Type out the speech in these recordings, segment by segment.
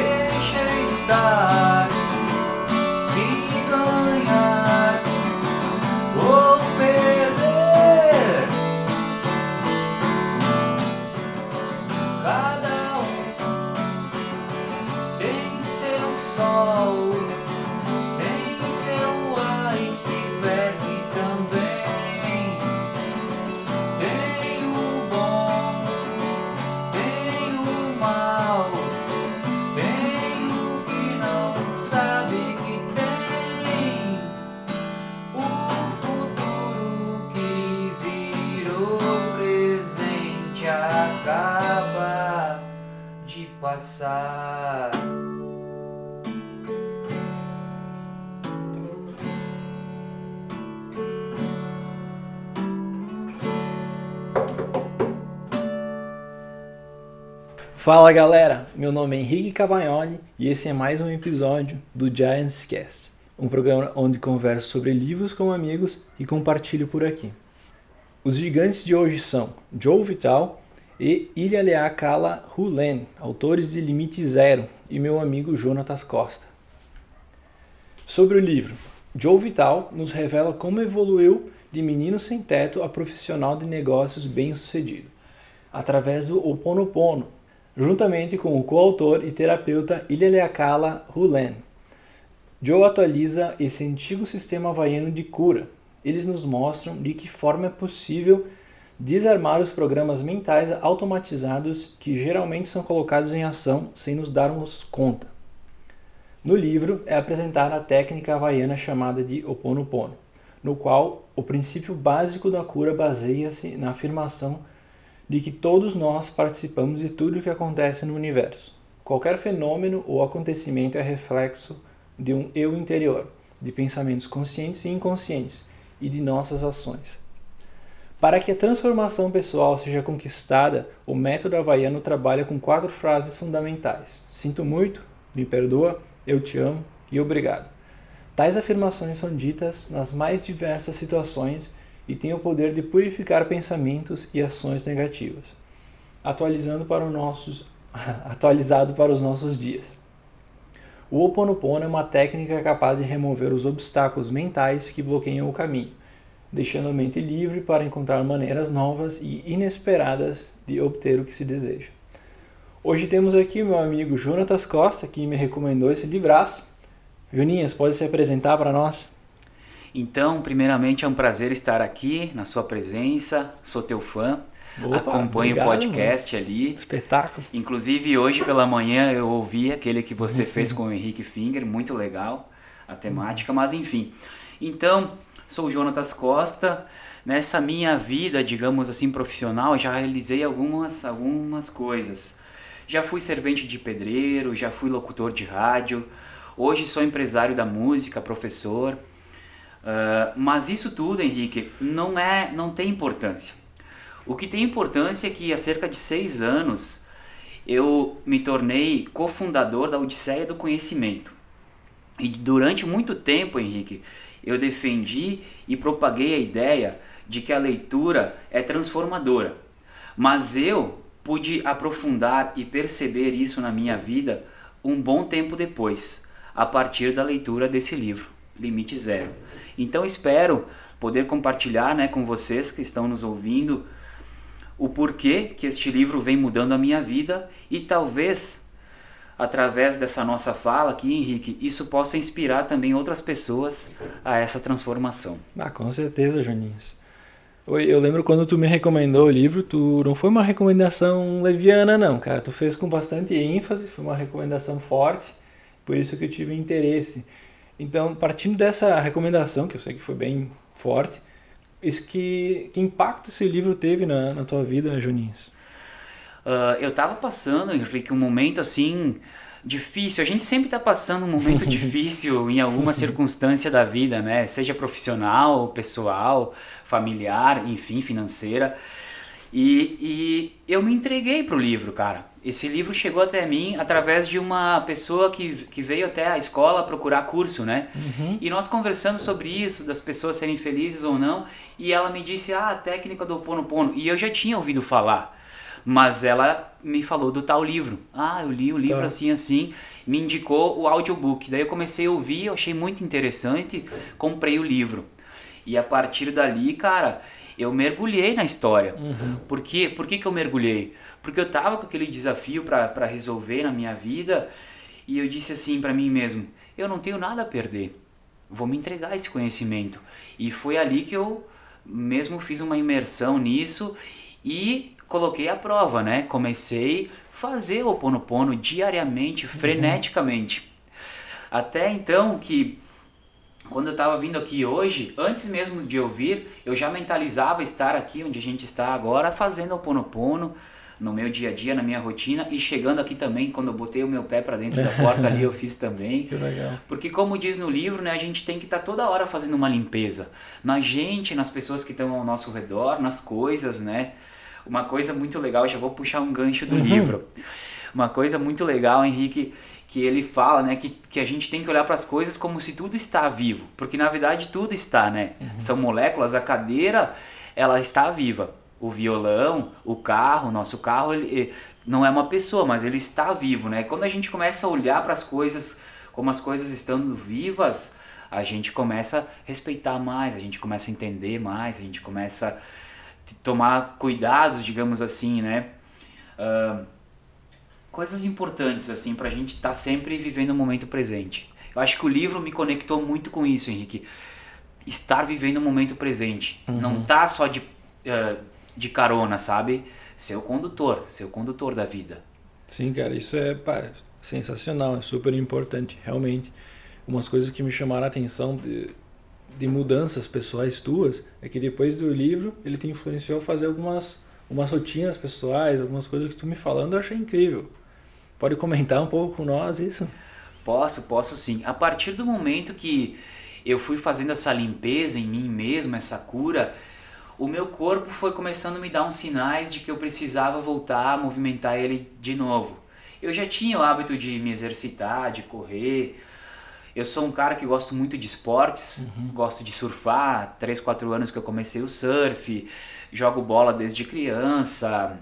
Deixa estar. Fala galera, meu nome é Henrique Cavagnoli e esse é mais um episódio do Giants Cast, um programa onde converso sobre livros com amigos e compartilho por aqui. Os gigantes de hoje são Joe Vital e Ilya Kala Hulen, autores de Limite Zero, e meu amigo Jonatas Costa. Sobre o livro, Joe Vital nos revela como evoluiu de menino sem teto a profissional de negócios bem-sucedido, através do Ho Oponopono, juntamente com o coautor e terapeuta Ilya Hulen. Joe atualiza esse antigo sistema havaiano de cura. Eles nos mostram de que forma é possível desarmar os programas mentais automatizados que geralmente são colocados em ação sem nos darmos conta. No livro é apresentada a técnica havaiana chamada de Oponopono, no qual o princípio básico da cura baseia-se na afirmação de que todos nós participamos de tudo o que acontece no universo. Qualquer fenômeno ou acontecimento é reflexo de um eu interior, de pensamentos conscientes e inconscientes e de nossas ações. Para que a transformação pessoal seja conquistada, o método havaiano trabalha com quatro frases fundamentais: Sinto muito, me perdoa, eu te amo e obrigado. Tais afirmações são ditas nas mais diversas situações e têm o poder de purificar pensamentos e ações negativas, atualizando para os nossos, atualizado para os nossos dias. O Ho Oponopono é uma técnica capaz de remover os obstáculos mentais que bloqueiam o caminho, deixando a mente livre para encontrar maneiras novas e inesperadas de obter o que se deseja. Hoje temos aqui o meu amigo Jonatas Costa, que me recomendou esse livraço. Joninhas, pode se apresentar para nós? Então, primeiramente é um prazer estar aqui na sua presença. Sou teu fã. Opa, Acompanho obrigado, o podcast ali. Espetáculo. Inclusive hoje pela manhã eu ouvi aquele que você fez com o Henrique Finger, muito legal a temática, mas enfim. Então, sou o Jonatas Costa. Nessa minha vida, digamos assim, profissional, já realizei algumas algumas coisas. Já fui servente de pedreiro, já fui locutor de rádio. Hoje sou empresário da música, professor. Uh, mas isso tudo, Henrique, não é, não tem importância. O que tem importância é que há cerca de seis anos eu me tornei cofundador da Odisseia do Conhecimento. E durante muito tempo, Henrique, eu defendi e propaguei a ideia de que a leitura é transformadora. Mas eu pude aprofundar e perceber isso na minha vida um bom tempo depois, a partir da leitura desse livro, Limite Zero. Então espero poder compartilhar né, com vocês que estão nos ouvindo o porquê que este livro vem mudando a minha vida e talvez através dessa nossa fala aqui, Henrique, isso possa inspirar também outras pessoas a essa transformação. Ah, com certeza, Joninhas. Oi, eu lembro quando tu me recomendou o livro, tu não foi uma recomendação leviana não, cara, tu fez com bastante ênfase, foi uma recomendação forte, por isso que eu tive interesse. Então, partindo dessa recomendação, que eu sei que foi bem forte, isso que, que impacto esse livro teve na, na tua vida, Juninhos? Uh, eu tava passando, Henrique, um momento assim difícil. A gente sempre tá passando um momento difícil em alguma circunstância da vida, né? Seja profissional, pessoal, familiar, enfim, financeira. E, e eu me entreguei pro livro, cara. Esse livro chegou até mim através de uma pessoa que, que veio até a escola procurar curso, né? Uhum. E nós conversando sobre isso, das pessoas serem felizes ou não, e ela me disse, ah, a técnica do Oponopono. E eu já tinha ouvido falar, Mas ela me falou do tal livro. Ah, eu li o livro Tá. assim, assim, me indicou o audiobook. Daí eu comecei a ouvir, eu achei muito interessante, comprei o livro. E a partir dali, cara, eu mergulhei na história. Por, quê? Por que, que eu mergulhei? Porque eu tava com aquele desafio para resolver na minha vida e eu disse assim para mim mesmo: eu não tenho nada a perder. Vou me entregar a esse conhecimento. E foi ali que eu mesmo fiz uma imersão nisso e coloquei à prova, né? Comecei a fazer o Ho Oponopono diariamente, freneticamente. Até então que quando eu estava vindo aqui hoje, antes mesmo de eu vir, eu já mentalizava estar aqui onde a gente está agora, fazendo o Ponopono no meu dia a dia, na minha rotina e chegando aqui também, quando eu botei o meu pé para dentro da porta ali, eu fiz também. Que legal. Porque como diz no livro, né, a gente tem que estar toda hora fazendo uma limpeza. Na gente, nas pessoas que estão ao nosso redor, nas coisas, né? Uma coisa muito legal, já vou puxar um gancho do livro. Uma coisa muito legal, Henrique, que ele fala, né, que, que a gente tem que olhar para as coisas como se tudo está vivo, porque na verdade tudo está, né? São moléculas, a cadeira, ela está viva. O violão, o carro, o nosso carro, ele eh, não é uma pessoa, mas ele está vivo, né? Quando a gente começa a olhar para as coisas como as coisas estando vivas, a gente começa a respeitar mais, a gente começa a entender mais, a gente começa a tomar cuidados, digamos assim, né? Ah, coisas importantes assim pra gente estar sempre vivendo o momento presente. Eu acho que o livro me conectou muito com isso, Henrique. Estar vivendo o momento presente, não tá só de eh, de carona, sabe? Ser o condutor, ser o condutor da vida. Sim, cara, isso é pá, sensacional, é super importante, realmente. Umas coisas que me chamaram a atenção de, de mudanças pessoais tuas é que depois do livro ele te influenciou a fazer algumas umas rotinas pessoais, algumas coisas que tu me falando eu achei incrível. Pode comentar um pouco com nós isso? Posso, posso sim. A partir do momento que eu fui fazendo essa limpeza em mim mesmo, essa cura, o meu corpo foi começando a me dar uns sinais de que eu precisava voltar a movimentar ele de novo. Eu já tinha o hábito de me exercitar, de correr. Eu sou um cara que gosto muito de esportes, gosto de surfar. Três, quatro anos que eu comecei o surf, jogo bola desde criança.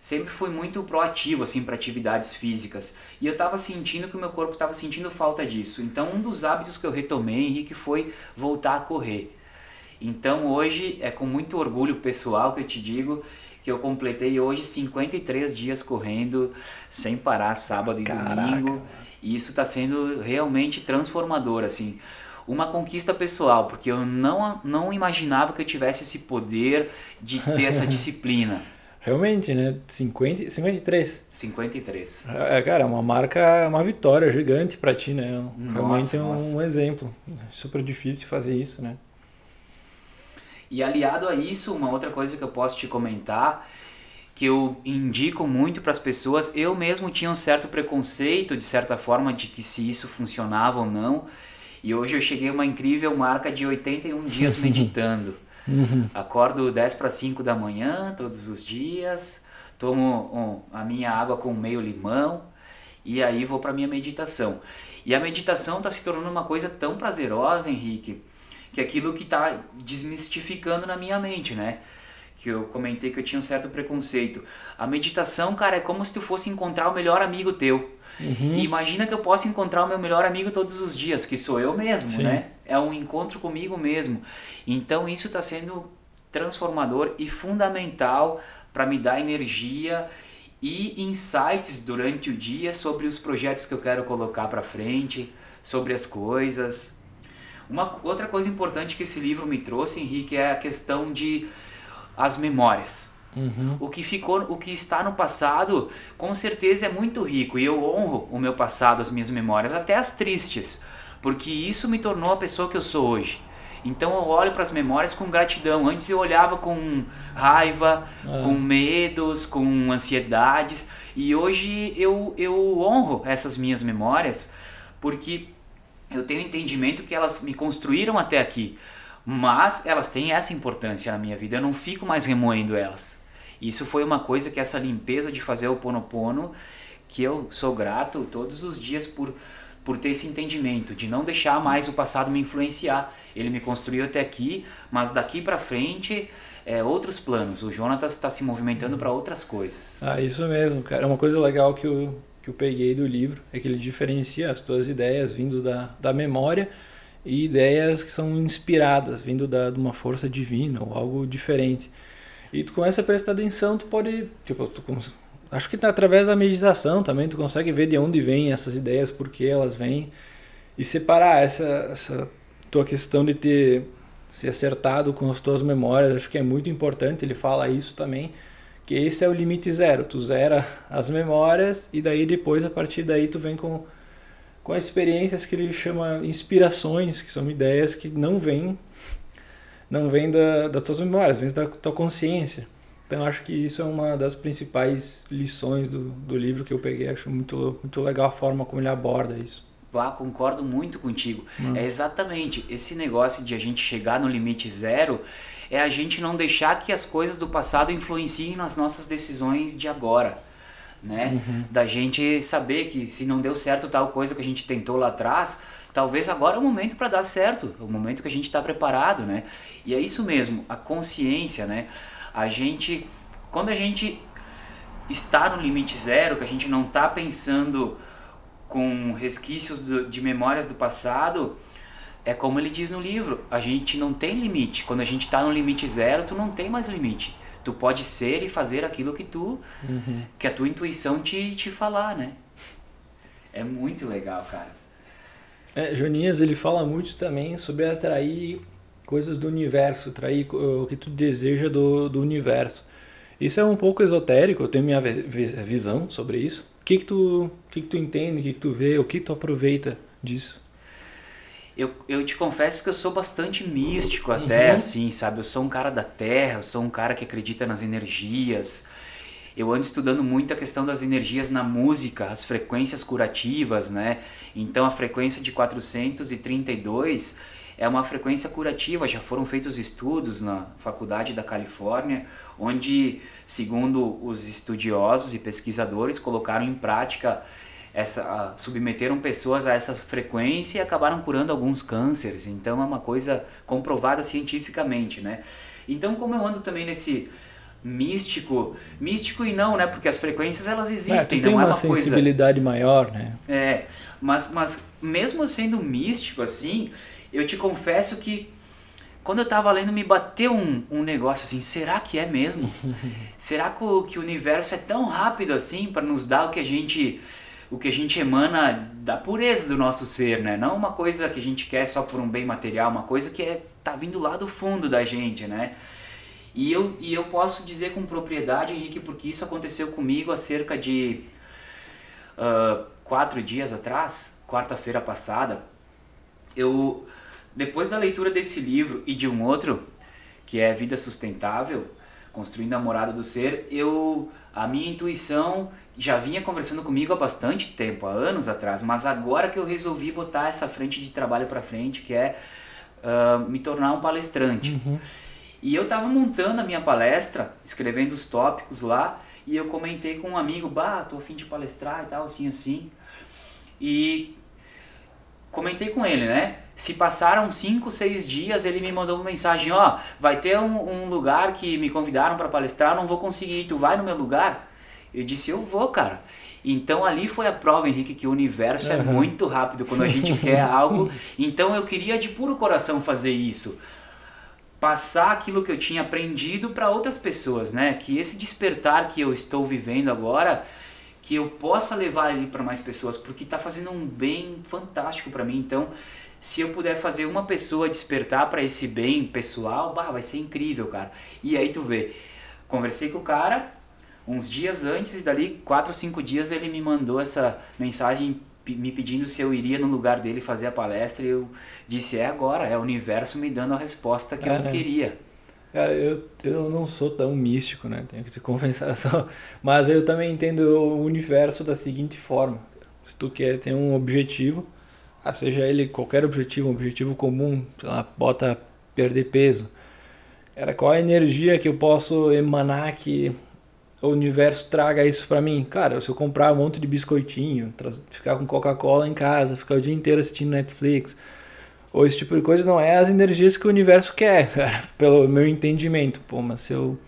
Sempre fui muito proativo assim para atividades físicas e eu estava sentindo que o meu corpo estava sentindo falta disso. Então um dos hábitos que eu retomei, Henrique, foi voltar a correr. Então hoje é com muito orgulho pessoal que eu te digo que eu completei hoje 53 dias correndo sem parar sábado e Caraca. domingo. E isso está sendo realmente transformador, assim. Uma conquista pessoal, porque eu não, não imaginava que eu tivesse esse poder de ter essa disciplina. Realmente, né? 50, 53. 53. É, cara, uma marca, uma vitória gigante pra ti, né? Realmente é um, nossa. exemplo. Super difícil fazer isso, né? E aliado a isso, uma outra coisa que eu posso te comentar, que eu indico muito para as pessoas, eu mesmo tinha um certo preconceito, de certa forma, de que se isso funcionava ou não. E hoje eu cheguei a uma incrível marca de 81 dias meditando. Acordo 10 para 5 da manhã todos os dias, tomo um, a minha água com meio limão e aí vou para minha meditação. E a meditação está se tornando uma coisa tão prazerosa, Henrique, que é aquilo que está desmistificando na minha mente, né? Que eu comentei que eu tinha um certo preconceito. A meditação, cara, é como se tu fosse encontrar o melhor amigo teu. E imagina que eu posso encontrar o meu melhor amigo todos os dias, que sou eu mesmo, Sim. né? É um encontro comigo mesmo. Então isso está sendo transformador e fundamental para me dar energia e insights durante o dia sobre os projetos que eu quero colocar para frente, sobre as coisas. Uma outra coisa importante que esse livro me trouxe, Henrique, é a questão de as memórias. Uhum. O que ficou, o que está no passado, com certeza é muito rico e eu honro o meu passado, as minhas memórias, até as tristes, porque isso me tornou a pessoa que eu sou hoje. Então eu olho para as memórias com gratidão. Antes eu olhava com raiva, Ah. com medos, com ansiedades, e hoje eu, eu honro essas minhas memórias porque eu tenho entendimento que elas me construíram até aqui, mas elas têm essa importância na minha vida, eu não fico mais remoendo elas. Isso foi uma coisa que essa limpeza de fazer o Ponopono, que eu sou grato todos os dias por, por ter esse entendimento, de não deixar mais o passado me influenciar. Ele me construiu até aqui, mas daqui pra frente é outros planos. O Jonatas está se movimentando para outras coisas. Ah, isso mesmo, cara. Uma coisa legal que eu, que eu peguei do livro é que ele diferencia as tuas ideias vindo da, da memória e ideias que são inspiradas, vindo da, de uma força divina ou algo diferente. E tu começa a prestar atenção, tu pode, tipo, tu, acho que através da meditação também tu consegue ver de onde vêm essas ideias, por que elas vêm e separar essa, essa tua questão de ter se acertado com as tuas memórias, acho que é muito importante, ele fala isso também, que esse é o limite zero, tu zera as memórias e daí depois a partir daí tu vem com com experiências que ele chama inspirações, que são ideias que não vêm não vêm da, das tuas memórias, vêm da tua consciência. Então acho que isso é uma das principais lições do, do livro que eu peguei, acho muito muito legal a forma como ele aborda isso. Ah, concordo muito contigo. Hum. É exatamente esse negócio de a gente chegar no limite zero é a gente não deixar que as coisas do passado influenciem nas nossas decisões de agora. Né? Uhum. Da gente saber que se não deu certo tal coisa que a gente tentou lá atrás, talvez agora é o momento para dar certo, é o momento que a gente está preparado, né? E é isso mesmo, a consciência, né? A gente, quando a gente está no limite zero, que a gente não está pensando com resquícios do, de memórias do passado, é como ele diz no livro, a gente não tem limite. Quando a gente está no limite zero, tu não tem mais limite. Tu pode ser e fazer aquilo que tu, uhum. que a tua intuição te, te falar, né? É muito legal, cara. É, Joninhas, ele fala muito também sobre atrair coisas do universo, atrair o que tu deseja do, do universo. Isso é um pouco esotérico, eu tenho minha visão sobre isso que que tu, que que tu entende, o que que tu vê, o que tu aproveita disso? Eu, eu te confesso que eu sou bastante místico até, uhum. assim, sabe? Eu sou um cara da terra, eu sou um cara que acredita nas energias. Eu ando estudando muito a questão das energias na música, as frequências curativas, né? Então a frequência de 432 é uma frequência curativa. Já foram feitos estudos na Faculdade da Califórnia, onde, segundo os estudiosos e pesquisadores, colocaram em prática essa, submeteram pessoas a essa frequência e acabaram curando alguns cânceres. Então é uma coisa comprovada cientificamente, né? Então como eu ando também nesse místico, místico e não, né? Porque as frequências elas existem, é, tem não uma é uma sensibilidade coisa... maior, né? É, mas, mas mesmo sendo místico assim, eu te confesso que quando eu tava lendo me bateu um, um negócio assim, será que é mesmo? será que o, que o universo é tão rápido assim para nos dar o que a gente o que a gente emana da pureza do nosso ser, né? Não uma coisa que a gente quer só por um bem material, uma coisa que é, tá vindo lá do fundo da gente, né? E eu, e eu posso dizer com propriedade, Henrique, porque isso aconteceu comigo há cerca de uh, quatro dias atrás, quarta-feira passada. Eu depois da leitura desse livro e de um outro, que é Vida Sustentável, Construindo a Morada do Ser, eu a minha intuição já vinha conversando comigo há bastante tempo, há anos atrás, mas agora que eu resolvi botar essa frente de trabalho para frente, que é uh, me tornar um palestrante. Uhum. E eu estava montando a minha palestra, escrevendo os tópicos lá, e eu comentei com um amigo, bah, tô afim de palestrar e tal, assim, assim. E comentei com ele, né? Se passaram 5, 6 dias, ele me mandou uma mensagem, ó, oh, vai ter um, um, lugar que me convidaram para palestrar, não vou conseguir, tu vai no meu lugar? Eu disse, eu vou, cara. Então ali foi a prova, Henrique, que o universo uhum. é muito rápido quando a gente quer algo. Então eu queria de puro coração fazer isso. Passar aquilo que eu tinha aprendido para outras pessoas, né? Que esse despertar que eu estou vivendo agora que eu possa levar ele para mais pessoas, porque está fazendo um bem fantástico para mim. Então, se eu puder fazer uma pessoa despertar para esse bem pessoal, bah, vai ser incrível, cara. E aí tu vê, conversei com o cara uns dias antes e dali quatro, cinco dias ele me mandou essa mensagem me pedindo se eu iria no lugar dele fazer a palestra e eu disse é agora, é o universo me dando a resposta que eu queria. Cara, eu, eu não sou tão místico, né? Tenho que te confessar só. Mas eu também entendo o universo da seguinte forma. Se tu quer ter um objetivo, ah, seja ele qualquer objetivo, um objetivo comum, sei lá, bota perder peso. Era qual a energia que eu posso emanar que o universo traga isso para mim? Cara, se eu comprar um monte de biscoitinho, ficar com Coca-Cola em casa, ficar o dia inteiro assistindo Netflix, ou esse tipo de coisa não é as energias que o universo quer, cara, pelo meu entendimento. Pô, mas se eu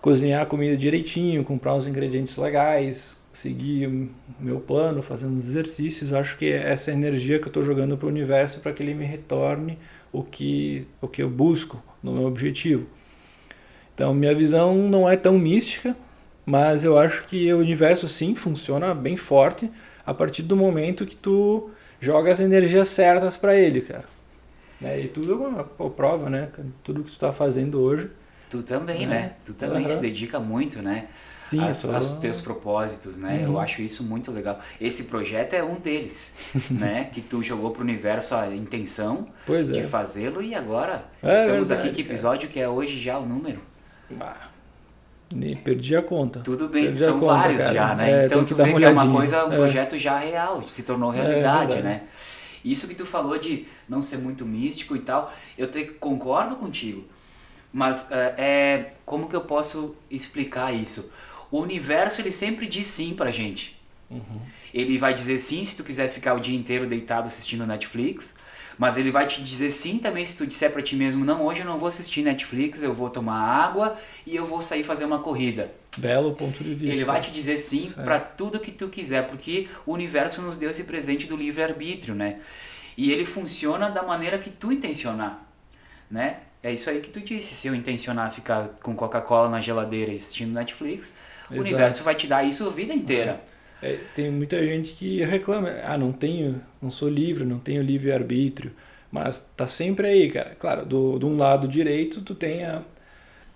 cozinhar a comida direitinho, comprar os ingredientes legais, seguir o meu plano, fazendo os exercícios, acho que é essa energia que eu estou jogando para o universo para que ele me retorne o que, o que eu busco no meu objetivo. Então, minha visão não é tão mística, mas eu acho que o universo sim funciona bem forte a partir do momento que tu joga as energias certas para ele, cara. É, e tudo é uma prova, né? Tudo que tu está fazendo hoje. Tu também, é. né? Tu também uhum. se dedica muito, né? Sim, as, só... aos teus propósitos, né? Uhum. Eu acho isso muito legal. Esse projeto é um deles, né? Que tu jogou pro universo a intenção pois de é. fazê-lo e agora é, estamos verdade, aqui. Que episódio que é hoje já o número? Bah. Perdi a conta. Tudo bem, perdi são conta, vários cara. já, né? É, então tu vê que é uma coisa, um é. projeto já real, se tornou É, realidade, né? Isso que tu falou de não ser muito místico e tal, eu te, concordo contigo. Mas uh, é como que eu posso explicar isso? O universo ele sempre diz sim pra gente. Uhum. Ele vai dizer sim se tu quiser ficar o dia inteiro deitado assistindo Netflix. Mas ele vai te dizer sim também se tu disser para ti mesmo, não, hoje eu não vou assistir Netflix, eu vou tomar água e eu vou sair fazer uma corrida. Belo ponto de vista. Ele vai te dizer sim para tudo que tu quiser, porque o universo nos deu esse presente do livre-arbítrio, né? E ele funciona da maneira que tu intencionar, né? É isso aí que tu disse, se eu intencionar ficar com Coca-Cola na geladeira e assistindo Netflix, Exato. o universo vai te dar isso a vida inteira. É, tem muita gente que reclama, ah, não tenho, não sou livre, não tenho livre arbítrio, mas tá sempre aí, cara. Claro, do, de um lado direito tu tem a,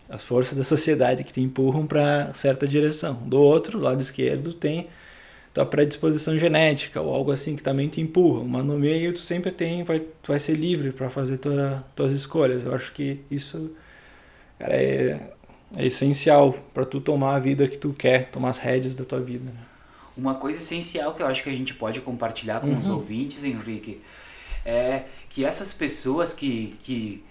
as forças da sociedade que te empurram para certa direção. Do outro lado esquerdo tem tua predisposição genética ou algo assim que também te empurra. Mas no meio tu sempre tem, vai, tu vai ser livre para fazer tua, tuas escolhas. Eu acho que isso, cara, é, é essencial para tu tomar a vida que tu quer, tomar as rédeas da tua vida. Né? Uma coisa essencial que eu acho que a gente pode compartilhar com Uhum. os ouvintes, Henrique, é que essas pessoas que, que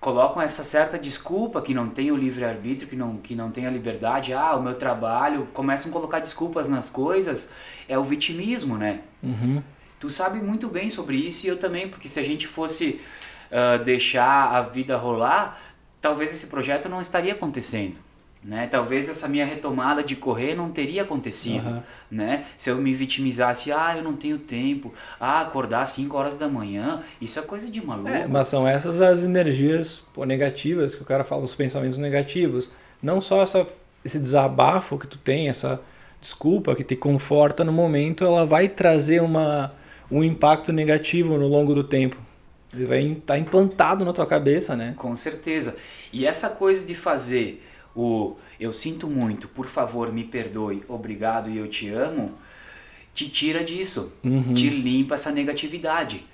colocam essa certa desculpa que não tem o livre-arbítrio, que não, que não tem a liberdade, ah, o meu trabalho, começam a colocar desculpas nas coisas, é o vitimismo, né? Uhum. Tu sabe muito bem sobre isso e eu também, porque se a gente fosse ah, deixar a vida rolar, talvez esse projeto não estaria acontecendo. Né? Talvez essa minha retomada de correr não teria acontecido, Aham. né? Se eu me vitimizasse, ah, eu não tenho tempo, ah, acordar às 5 horas da manhã, isso é coisa de maluco. É, mas são essas as energias pô, negativas que o cara fala, os pensamentos negativos. Não só essa, esse desabafo que tu tem, essa desculpa que te conforta no momento, ela vai trazer uma, um impacto negativo no longo do tempo. Ele vai estar implantado na tua cabeça, né? Com certeza. E essa coisa de fazer o eu sinto muito, por favor, me perdoe, obrigado e eu te amo, te tira disso, Uhum. te limpa essa negatividade.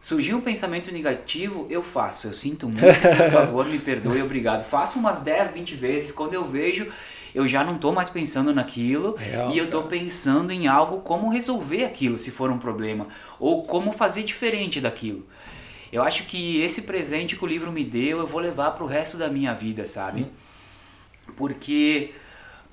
Surgiu um pensamento negativo, eu faço. Eu sinto muito, por favor, me perdoe, obrigado. Faço umas 10, 20 vezes. Quando eu vejo, eu já não estou mais pensando naquilo Real, e eu estou pensando em algo como resolver aquilo se for um problema ou como fazer diferente daquilo. Eu acho que esse presente que o livro me deu, eu vou levar para o resto da minha vida, sabe? Porque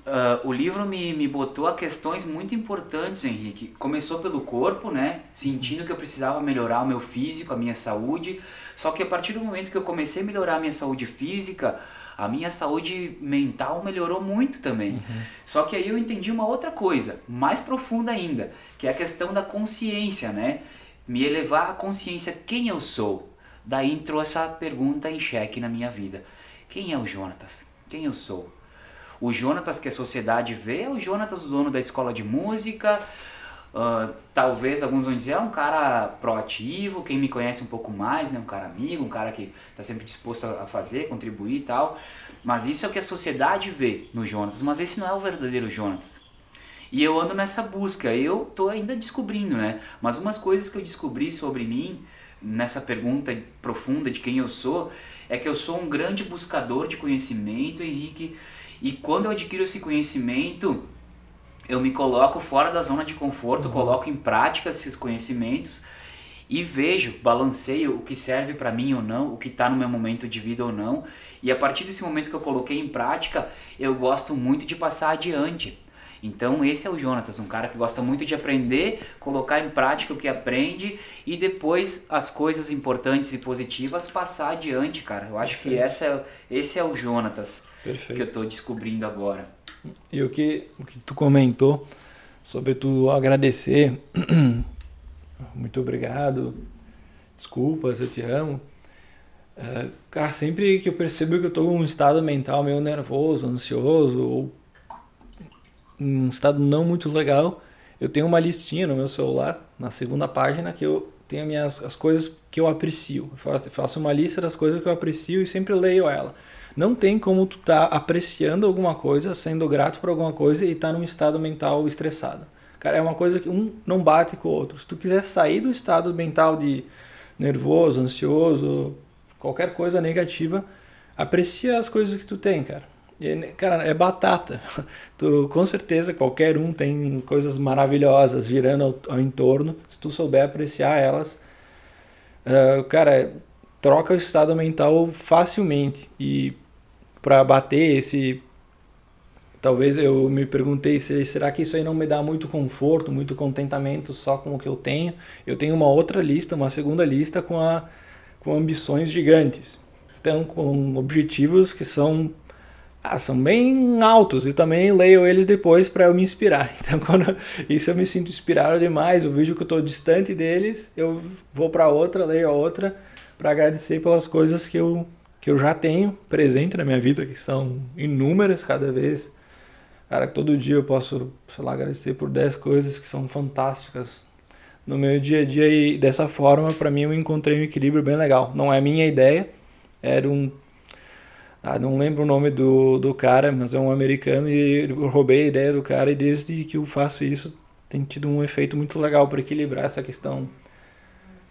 ah, o livro me, me botou a questões muito importantes, Henrique. Começou pelo corpo, né? Sentindo que eu precisava melhorar o meu físico, a minha saúde. Só que a partir do momento que eu comecei a melhorar a minha saúde física, a minha saúde mental melhorou muito também. Só que aí eu entendi uma outra coisa, mais profunda ainda, que é a questão da consciência, né? Me elevar à consciência quem eu sou. Daí entrou essa pergunta em xeque na minha vida. Quem é o Jonatas? Quem eu sou? O Jonatas que a sociedade vê é o Jonatas, o dono da escola de música. ah, talvez alguns vão dizer, é um cara proativo, quem me conhece um pouco mais, né? um cara amigo, um cara que está sempre disposto a fazer, contribuir e tal. Mas isso é o que a sociedade vê no Jonatas, mas esse não é o verdadeiro Jonatas. E eu ando nessa busca, eu tô ainda descobrindo, né? Mas umas coisas que eu descobri sobre mim, nessa pergunta profunda de quem eu sou, é que eu sou um grande buscador de conhecimento, Henrique. E quando eu adquiro esse conhecimento, eu me coloco fora da zona de conforto, coloco em prática esses conhecimentos e vejo, balanceio o que serve para mim ou não, o que está no meu momento de vida ou não. E a partir desse momento que eu coloquei em prática, eu gosto muito de passar adiante. Então esse é o Jonatas, um cara que gosta muito de aprender, colocar em prática o que aprende e depois as coisas importantes e positivas passar adiante, cara. Eu acho Perfeito. que essa é, esse é o Jonatas Perfeito. que eu estou descobrindo agora. E o que, o que tu comentou sobre tu agradecer, muito obrigado, desculpas, eu te amo. É, cara, sempre que eu percebo que eu estou em um estado mental meio nervoso, ansioso ou um estado não muito legal, eu tenho uma listinha no meu celular, na segunda página, que eu tenho minhas, as coisas que eu aprecio. Eu faço, eu faço uma lista das coisas que eu aprecio e sempre leio ela. Não tem como tu tá apreciando alguma coisa, sendo grato por alguma coisa e tá num estado mental estressado. Cara, é uma coisa que um não bate com o outro. Se tu quiser sair do estado mental de nervoso, ansioso, qualquer coisa negativa, aprecia as coisas que tu tem, cara. E, cara, é batata. Tu, com certeza, qualquer um tem coisas maravilhosas virando ao, ao entorno. Se tu souber apreciar elas, uh, cara, troca o estado mental facilmente. E para bater esse. Talvez eu me perguntei se será que isso aí não me dá muito conforto, muito contentamento só com o que eu tenho. Eu tenho uma outra lista, uma segunda lista com, a, com ambições gigantes. Então, com objetivos que são ah, são bem altos e também leio eles depois para eu me inspirar. Então, quando isso eu me sinto inspirado demais, eu vejo que eu estou distante deles, eu vou para outra, leio a outra para agradecer pelas coisas que eu, que eu já tenho presente na minha vida, que são inúmeras cada vez. Cara, todo dia eu posso, sei lá, agradecer por 10 coisas que são fantásticas no meu dia a dia e dessa forma, para mim, eu encontrei um equilíbrio bem legal. Não é minha ideia, era um ah, não lembro o nome do, do cara, mas é um americano e eu roubei a ideia do cara e desde que eu faço isso tem tido um efeito muito legal para equilibrar essa questão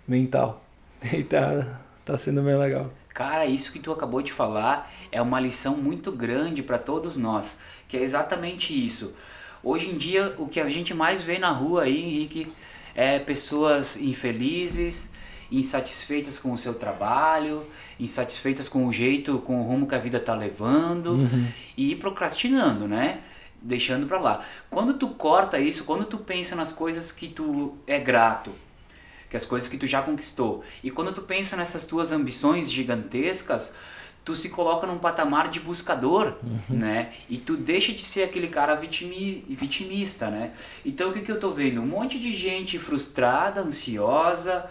mental. E tá, tá sendo bem legal. Cara, isso que tu acabou de falar é uma lição muito grande para todos nós, que é exatamente isso. Hoje em dia, o que a gente mais vê na rua aí, Henrique, é pessoas infelizes, insatisfeitas com o seu trabalho, insatisfeitas com o jeito, com o rumo que a vida tá levando uhum. e procrastinando, né? Deixando para lá. Quando tu corta isso, quando tu pensa nas coisas que tu é grato, que as coisas que tu já conquistou, e quando tu pensa nessas tuas ambições gigantescas, tu se coloca num patamar de buscador, uhum. né? E tu deixa de ser aquele cara vitimi, vitimista, né? Então o que, que eu tô vendo? Um monte de gente frustrada, ansiosa,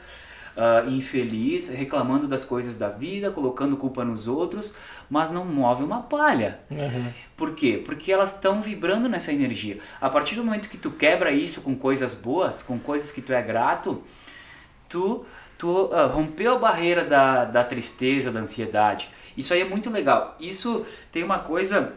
uh, infeliz, reclamando das coisas da vida, colocando culpa nos outros, mas não move uma palha. Uhum. Por quê? Porque elas estão vibrando nessa energia. A partir do momento que tu quebra isso com coisas boas, com coisas que tu é grato, tu, tu uh, rompeu a barreira da, da tristeza, da ansiedade. Isso aí é muito legal. Isso tem uma coisa,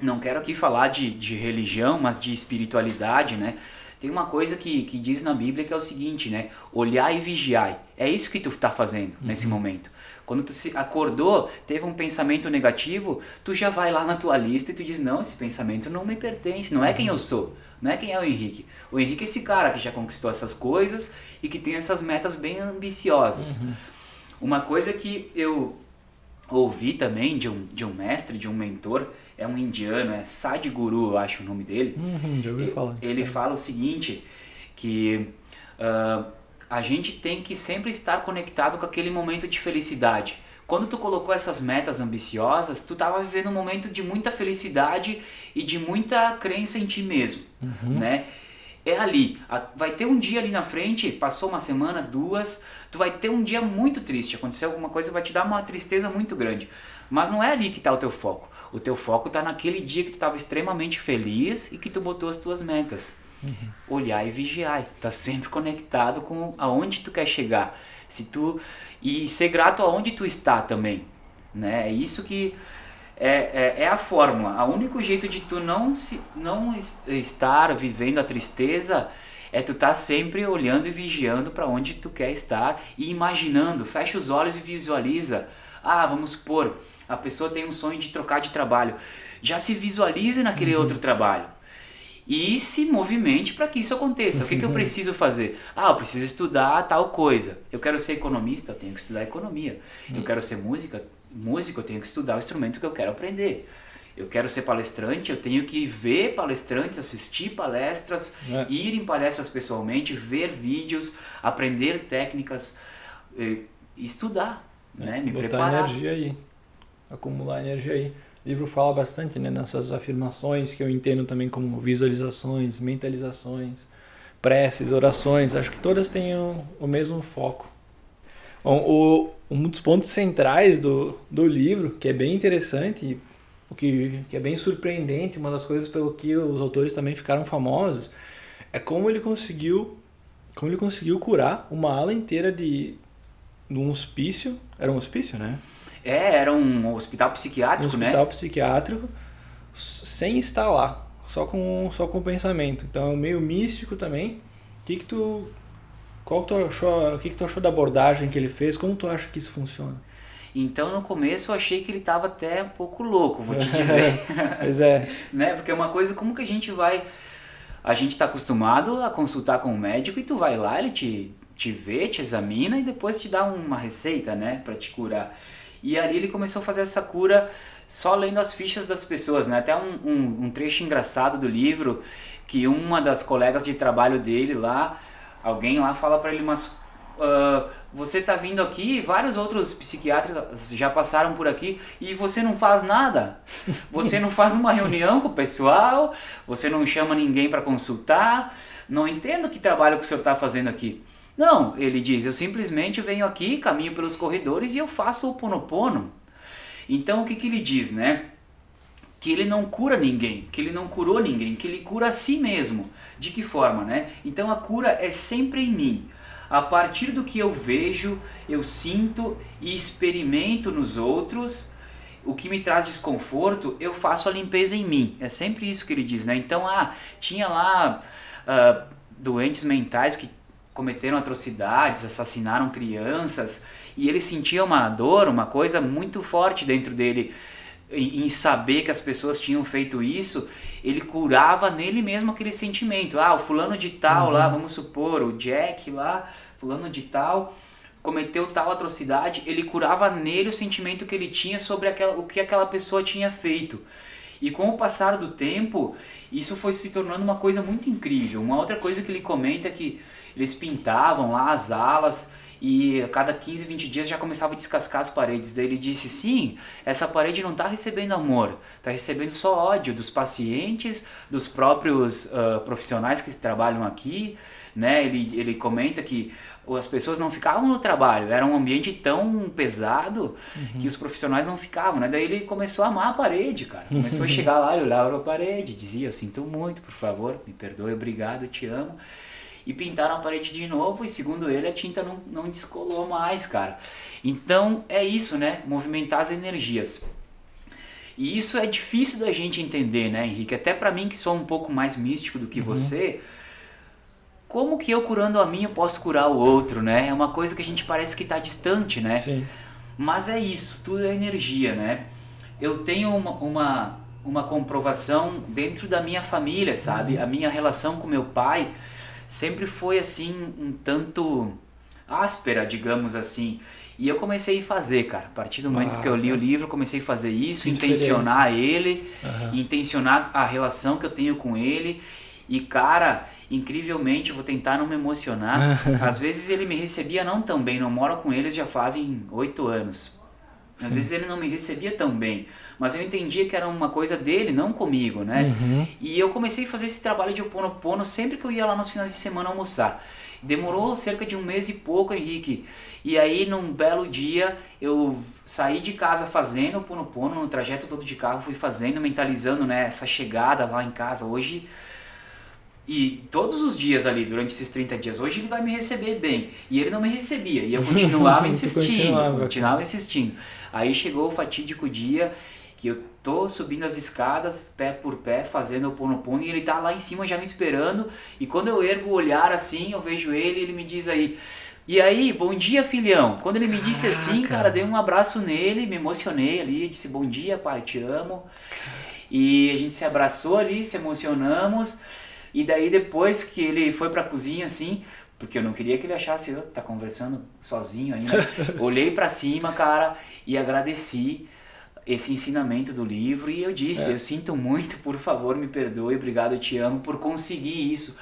não quero aqui falar de, de religião, mas de espiritualidade, né? Tem uma coisa que, que diz na Bíblia que é o seguinte, né? Olhar e vigiar. É isso que tu está fazendo uhum. nesse momento. Quando tu se acordou, teve um pensamento negativo, tu já vai lá na tua lista e tu diz: Não, esse pensamento não me pertence, não é quem eu uhum. sou, não é quem é o Henrique. O Henrique é esse cara que já conquistou essas coisas e que tem essas metas bem ambiciosas. Uhum. Uma coisa que eu ouvi também de um, de um mestre, de um mentor, é um indiano, é Sadhguru, eu acho o nome dele. Uhum, já ouvi falar. Ele fala o seguinte, que uh, a gente tem que sempre estar conectado com aquele momento de felicidade. Quando tu colocou essas metas ambiciosas, tu estava vivendo um momento de muita felicidade e de muita crença em ti mesmo, uhum. né? É ali, vai ter um dia ali na frente, passou uma semana, duas, tu vai ter um dia muito triste, aconteceu alguma coisa, vai te dar uma tristeza muito grande. Mas não é ali que está o teu foco. O teu foco está naquele dia que tu estava extremamente feliz e que tu botou as tuas metas. Uhum. Olhar e vigiar, tá sempre conectado com aonde tu quer chegar. Se tu e ser grato aonde tu está também, né? É isso que é, é, é, a fórmula. O único jeito de tu não se não estar vivendo a tristeza é tu estar tá sempre olhando e vigiando para onde tu quer estar e imaginando. Fecha os olhos e visualiza. Ah, vamos supor, a pessoa tem um sonho de trocar de trabalho. Já se visualize naquele uhum. outro trabalho. E se movimente para que isso aconteça. O que, que eu preciso fazer? Ah, eu preciso estudar tal coisa. Eu quero ser economista, eu tenho que estudar economia. Eu uhum. quero ser música, músico, eu tenho que estudar o instrumento que eu quero aprender. Eu quero ser palestrante, eu tenho que ver palestrantes, assistir palestras, É. ir em palestras pessoalmente, ver vídeos, aprender técnicas, eh, estudar, né? Me Botar preparar. energia aí. Acumular energia aí. O livro fala bastante né, nessas afirmações que eu entendo também como visualizações, mentalizações, preces, orações. Acho que todas têm o mesmo foco. O, um dos pontos centrais do, do livro, que é bem interessante, o que, que é bem surpreendente, uma das coisas pelo que os autores também ficaram famosos, é como ele conseguiu, como ele conseguiu curar uma ala inteira de, de um hospício. Era um hospício, né? É, era um hospital um psiquiátrico, hospital né? psiquiátrico s- sem estar lá, só com só com pensamento. Então é meio místico também. O que que tu qual que tu achou, o que que tu achou da abordagem que ele fez? Como tu acha que isso funciona? Então no começo eu achei que ele estava até um pouco louco, vou te dizer. Pois é, né? Porque é uma coisa, como que a gente vai. A gente está acostumado a consultar com o médico e tu vai lá, ele te, te vê, te examina e depois te dá uma receita, né, para te curar. E ali ele começou a fazer essa cura só lendo as fichas das pessoas, né? Até um, um, um trecho engraçado do livro que uma das colegas de trabalho dele lá, alguém lá fala para ele, mas ah, você tá vindo aqui, vários outros psiquiatras já passaram por aqui e você não faz nada. Você não faz uma reunião com o pessoal, você não chama ninguém para consultar. Não entendo que trabalho que o senhor está fazendo aqui. Não, ele diz, eu simplesmente venho aqui, caminho pelos corredores e eu faço o ponopono. Então o que, que ele diz, né? que ele não cura ninguém, que ele não curou ninguém, que ele cura a si mesmo. De que forma, né? Então a cura é sempre em mim. A partir do que eu vejo, eu sinto e experimento nos outros, o que me traz desconforto, eu faço a limpeza em mim. É sempre isso que ele diz, né? Então, ah, tinha lá ah, doentes mentais que cometeram atrocidades, assassinaram crianças, e ele sentia uma dor, uma coisa muito forte dentro dele em, em saber que as pessoas tinham feito isso, ele curava nele mesmo aquele sentimento. Ah, o fulano de tal lá, vamos supor, o Jack lá, fulano de tal, cometeu tal atrocidade, ele curava nele o sentimento que ele tinha sobre aquela, o que aquela pessoa tinha feito. E com o passar do tempo, isso foi se tornando uma coisa muito incrível. Uma outra coisa que ele comenta é que eles pintavam lá as alas e a cada 15, 20 dias já começava a descascar as paredes. Daí ele disse: sim, essa parede não está recebendo amor, está recebendo só ódio dos pacientes, dos próprios ah, profissionais que trabalham aqui. Né? Ele, ele comenta que as pessoas não ficavam no trabalho, era um ambiente tão pesado que os profissionais não ficavam. Né? Daí ele começou a amar a parede, cara. Começou a chegar lá e olhava para a parede, dizia: Eu sinto muito, por favor, me perdoe, obrigado, te amo e pintaram a parede de novo e segundo ele a tinta não, não descolou mais, cara. Então é isso, né? Movimentar as energias. E isso é difícil da gente entender, né, Henrique? Até para mim que sou um pouco mais místico do que você, como que eu curando a mim eu posso curar o outro, né? É uma coisa que a gente parece que está distante, né? sim. Mas é isso, tudo é energia, né? Eu tenho uma, uma, uma comprovação dentro da minha família, sabe? A minha relação com meu pai sempre foi assim, um tanto áspera, digamos assim. E eu comecei a fazer, cara. A partir do momento Ah, que eu li o livro, comecei a fazer isso, intencionar ele, Aham. intencionar a relação que eu tenho com ele. E, cara, incrivelmente, eu vou tentar não me emocionar. Às vezes ele me recebia não tão bem, não moro com eles já fazem oito anos. Às Sim. vezes ele não me recebia tão bem, mas eu entendia que era uma coisa dele, não comigo, né? Uhum. E eu comecei a fazer esse trabalho de Oponopono sempre que eu ia lá nos finais de semana almoçar. Demorou cerca de um mês e pouco, Henrique. E aí, num belo dia, eu saí de casa fazendo o Oponopono, no trajeto todo de carro, fui fazendo, mentalizando né, essa chegada lá em casa. Hoje, e todos os dias ali, durante esses 30 dias, hoje ele vai me receber bem. E ele não me recebia. E eu continuava insistindo, continuava, continuava insistindo. Aí chegou o fatídico dia que eu tô subindo as escadas, pé por pé, fazendo o ponopono, e ele tá lá em cima já me esperando. E quando eu ergo o olhar assim, eu vejo ele, ele me diz aí. E aí, bom dia, filhão. Quando ele me disse assim, Caraca. cara, dei um abraço nele, me emocionei ali, disse bom dia, pai, te amo. E a gente se abraçou ali, se emocionamos. E daí depois que ele foi pra cozinha assim, porque eu não queria que ele achasse, "Ah, tá conversando sozinho ainda. Olhei pra cima, cara, e agradeci. Esse ensinamento do livro e eu disse, É. eu sinto muito, por favor, me perdoe, obrigado, eu te amo por conseguir isso.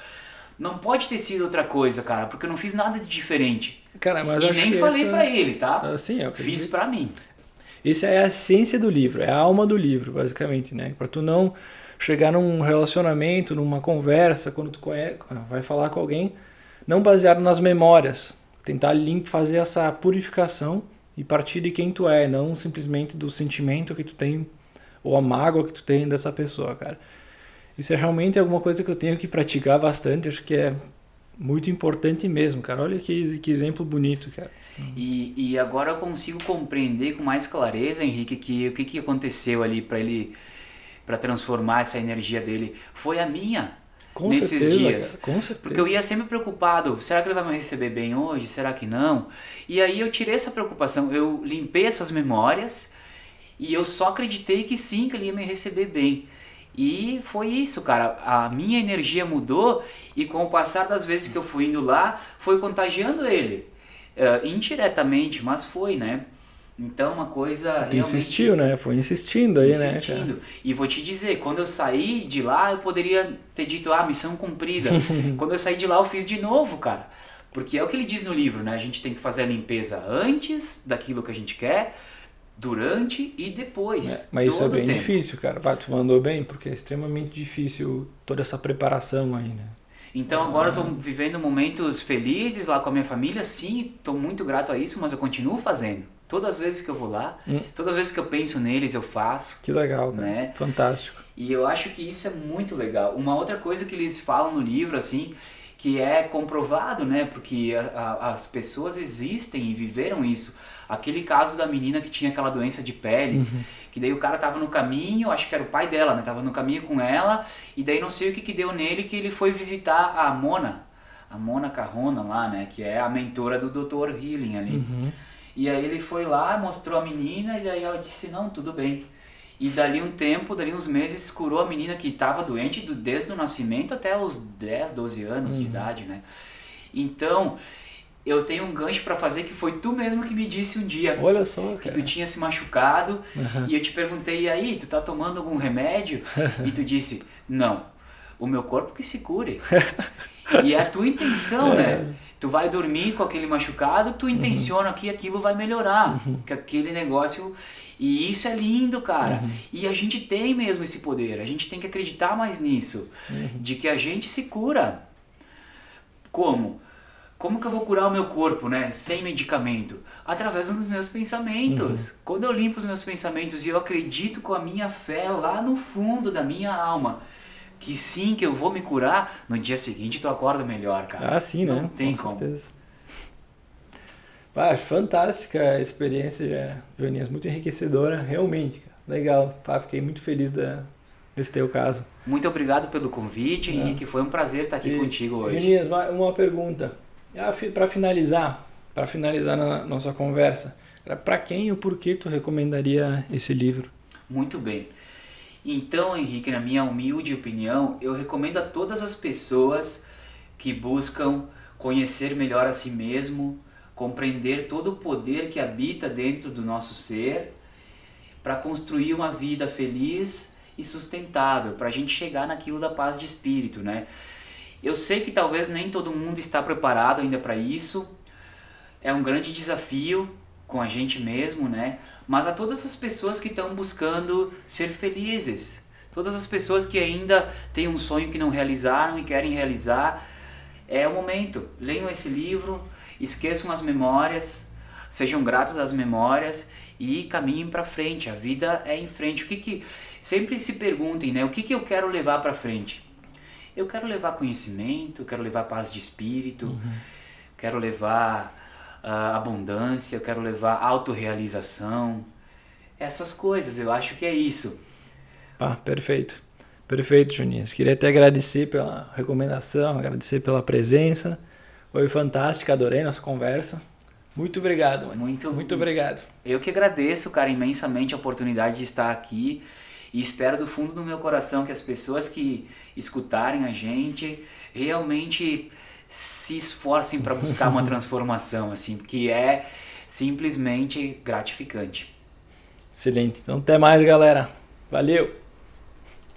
Não pode ter sido outra coisa, cara, porque eu não fiz nada de diferente. Cara, mas e nem falei essa... pra ele, tá? Assim, eu Fiz pra mim. Essa é a essência do livro, é a alma do livro, basicamente, né? Pra tu não chegar num relacionamento, numa conversa, quando tu conhece, vai falar com alguém, não baseado nas memórias, tentar fazer essa purificação e partir de quem tu é, não simplesmente do sentimento que tu tem ou a mágoa que tu tem dessa pessoa, cara. Isso é realmente alguma coisa que eu tenho que praticar bastante, acho que é muito importante mesmo, cara. Olha que, que exemplo bonito, cara. E, e agora eu consigo compreender com mais clareza, Henrique, que o que, que aconteceu ali pra ele para transformar essa energia dele foi a minha. Com Nesses certeza, dias. cara, com certeza. Porque eu ia sempre preocupado, será que ele vai me receber bem hoje? Será que não? E aí eu tirei essa preocupação, eu limpei essas memórias e eu só acreditei que sim, que ele ia me receber bem. E foi isso, cara. A minha energia mudou e com o passar das vezes que eu fui indo lá, foi contagiando ele. Eh, indiretamente, mas foi, né? Então uma coisa Tu realmente insistiu, né? Foi insistindo aí, né? cara? insistindo. E vou te dizer, quando eu saí de lá, eu poderia ter dito, ah, missão cumprida. quando eu saí de lá, eu fiz de novo, cara. Porque é o que ele diz no livro, né? A gente tem que fazer a limpeza antes daquilo que a gente quer, durante e depois. É, mas isso é bem difícil, cara. Vai, tu mandou bem, porque é extremamente difícil toda essa preparação aí, né? Então agora eu tô vivendo momentos felizes lá com a minha família, sim, tô muito grato a isso, mas eu continuo fazendo. Todas as vezes que eu vou lá, Hum. todas as vezes que eu penso neles, eu faço. Que legal, cara. Né? Fantástico. E eu acho que isso é muito legal. Uma outra coisa que eles falam no livro, assim, que é comprovado, né? Porque a- a- as pessoas existem e viveram isso. Aquele caso da menina que tinha aquela doença de pele, que daí o cara tava no caminho, acho que era o pai dela, né? Tava no caminho com ela, e daí não sei o que que deu nele, que ele foi visitar a Mona, a Mona Carrona lá, né? Que é a mentora do Dr. Healing ali. Uhum. E aí ele foi lá, mostrou a menina e daí ela disse, não, tudo bem. E dali um tempo, dali uns meses, curou a menina que estava doente do, desde o nascimento até os 10, 12 anos de idade, né? Então, eu tenho um gancho para fazer que foi tu mesmo que me disse um dia Olha só, que cara. tu tinha se machucado e eu te perguntei, e aí, tu tá tomando algum remédio? e tu disse, não, o meu corpo que se cure. e é a tua intenção, né? Tu vai dormir com aquele machucado, tu intenciona que aquilo vai melhorar, que aquele negócio... E isso é lindo, cara. E a gente tem mesmo esse poder, a gente tem que acreditar mais nisso, de que a gente se cura. Como? Como que eu vou curar o meu corpo, né? Sem medicamento? Através dos meus pensamentos. Quando eu limpo os meus pensamentos e eu acredito com a minha fé lá no fundo da minha alma que sim, que eu vou me curar, no dia seguinte tu acorda melhor, cara. Ah, sim, né? Não tem Com como. certeza. Pá, fantástica a experiência, Joninhas. Muito enriquecedora, realmente. Cara. Legal. Pá, fiquei muito feliz da, desse teu caso. Muito obrigado pelo convite, Henrique. Foi um prazer estar aqui E, contigo hoje. Joninhas, uma, uma pergunta. Para finalizar, para finalizar na nossa conversa, para quem e o porquê tu recomendaria esse livro? Muito bem. Então, Henrique, na minha humilde opinião, eu recomendo a todas as pessoas que buscam conhecer melhor a si mesmo, compreender todo o poder que habita dentro do nosso ser, para construir uma vida feliz e sustentável, para a gente chegar naquilo da paz de espírito, né? Eu sei que talvez nem todo mundo está preparado ainda para isso. É um grande desafio com a gente mesmo, né? Mas a todas as pessoas que estão buscando ser felizes, todas as pessoas que ainda têm um sonho que não realizaram e querem realizar, é o momento. Leiam esse livro, esqueçam as memórias, sejam gratos às memórias e caminhem para frente. A vida é em frente. O que que sempre se perguntem, né? O que que eu quero levar para frente? Eu quero levar conhecimento, quero levar paz de espírito, quero levar ah, abundância, eu quero levar autorrealização. Essas coisas, eu acho que é isso. Pá, perfeito. Perfeito, Juninhas. Queria até agradecer pela recomendação, agradecer pela presença. Foi fantástica, adorei nossa conversa. Muito obrigado, mano. Muito, Muito obrigado. Eu que agradeço, cara, imensamente a oportunidade de estar aqui e espero do fundo do meu coração que as pessoas que escutarem a gente realmente se esforcem para buscar uma transformação, assim, porque é simplesmente gratificante. Excelente. Então até mais, galera. Valeu!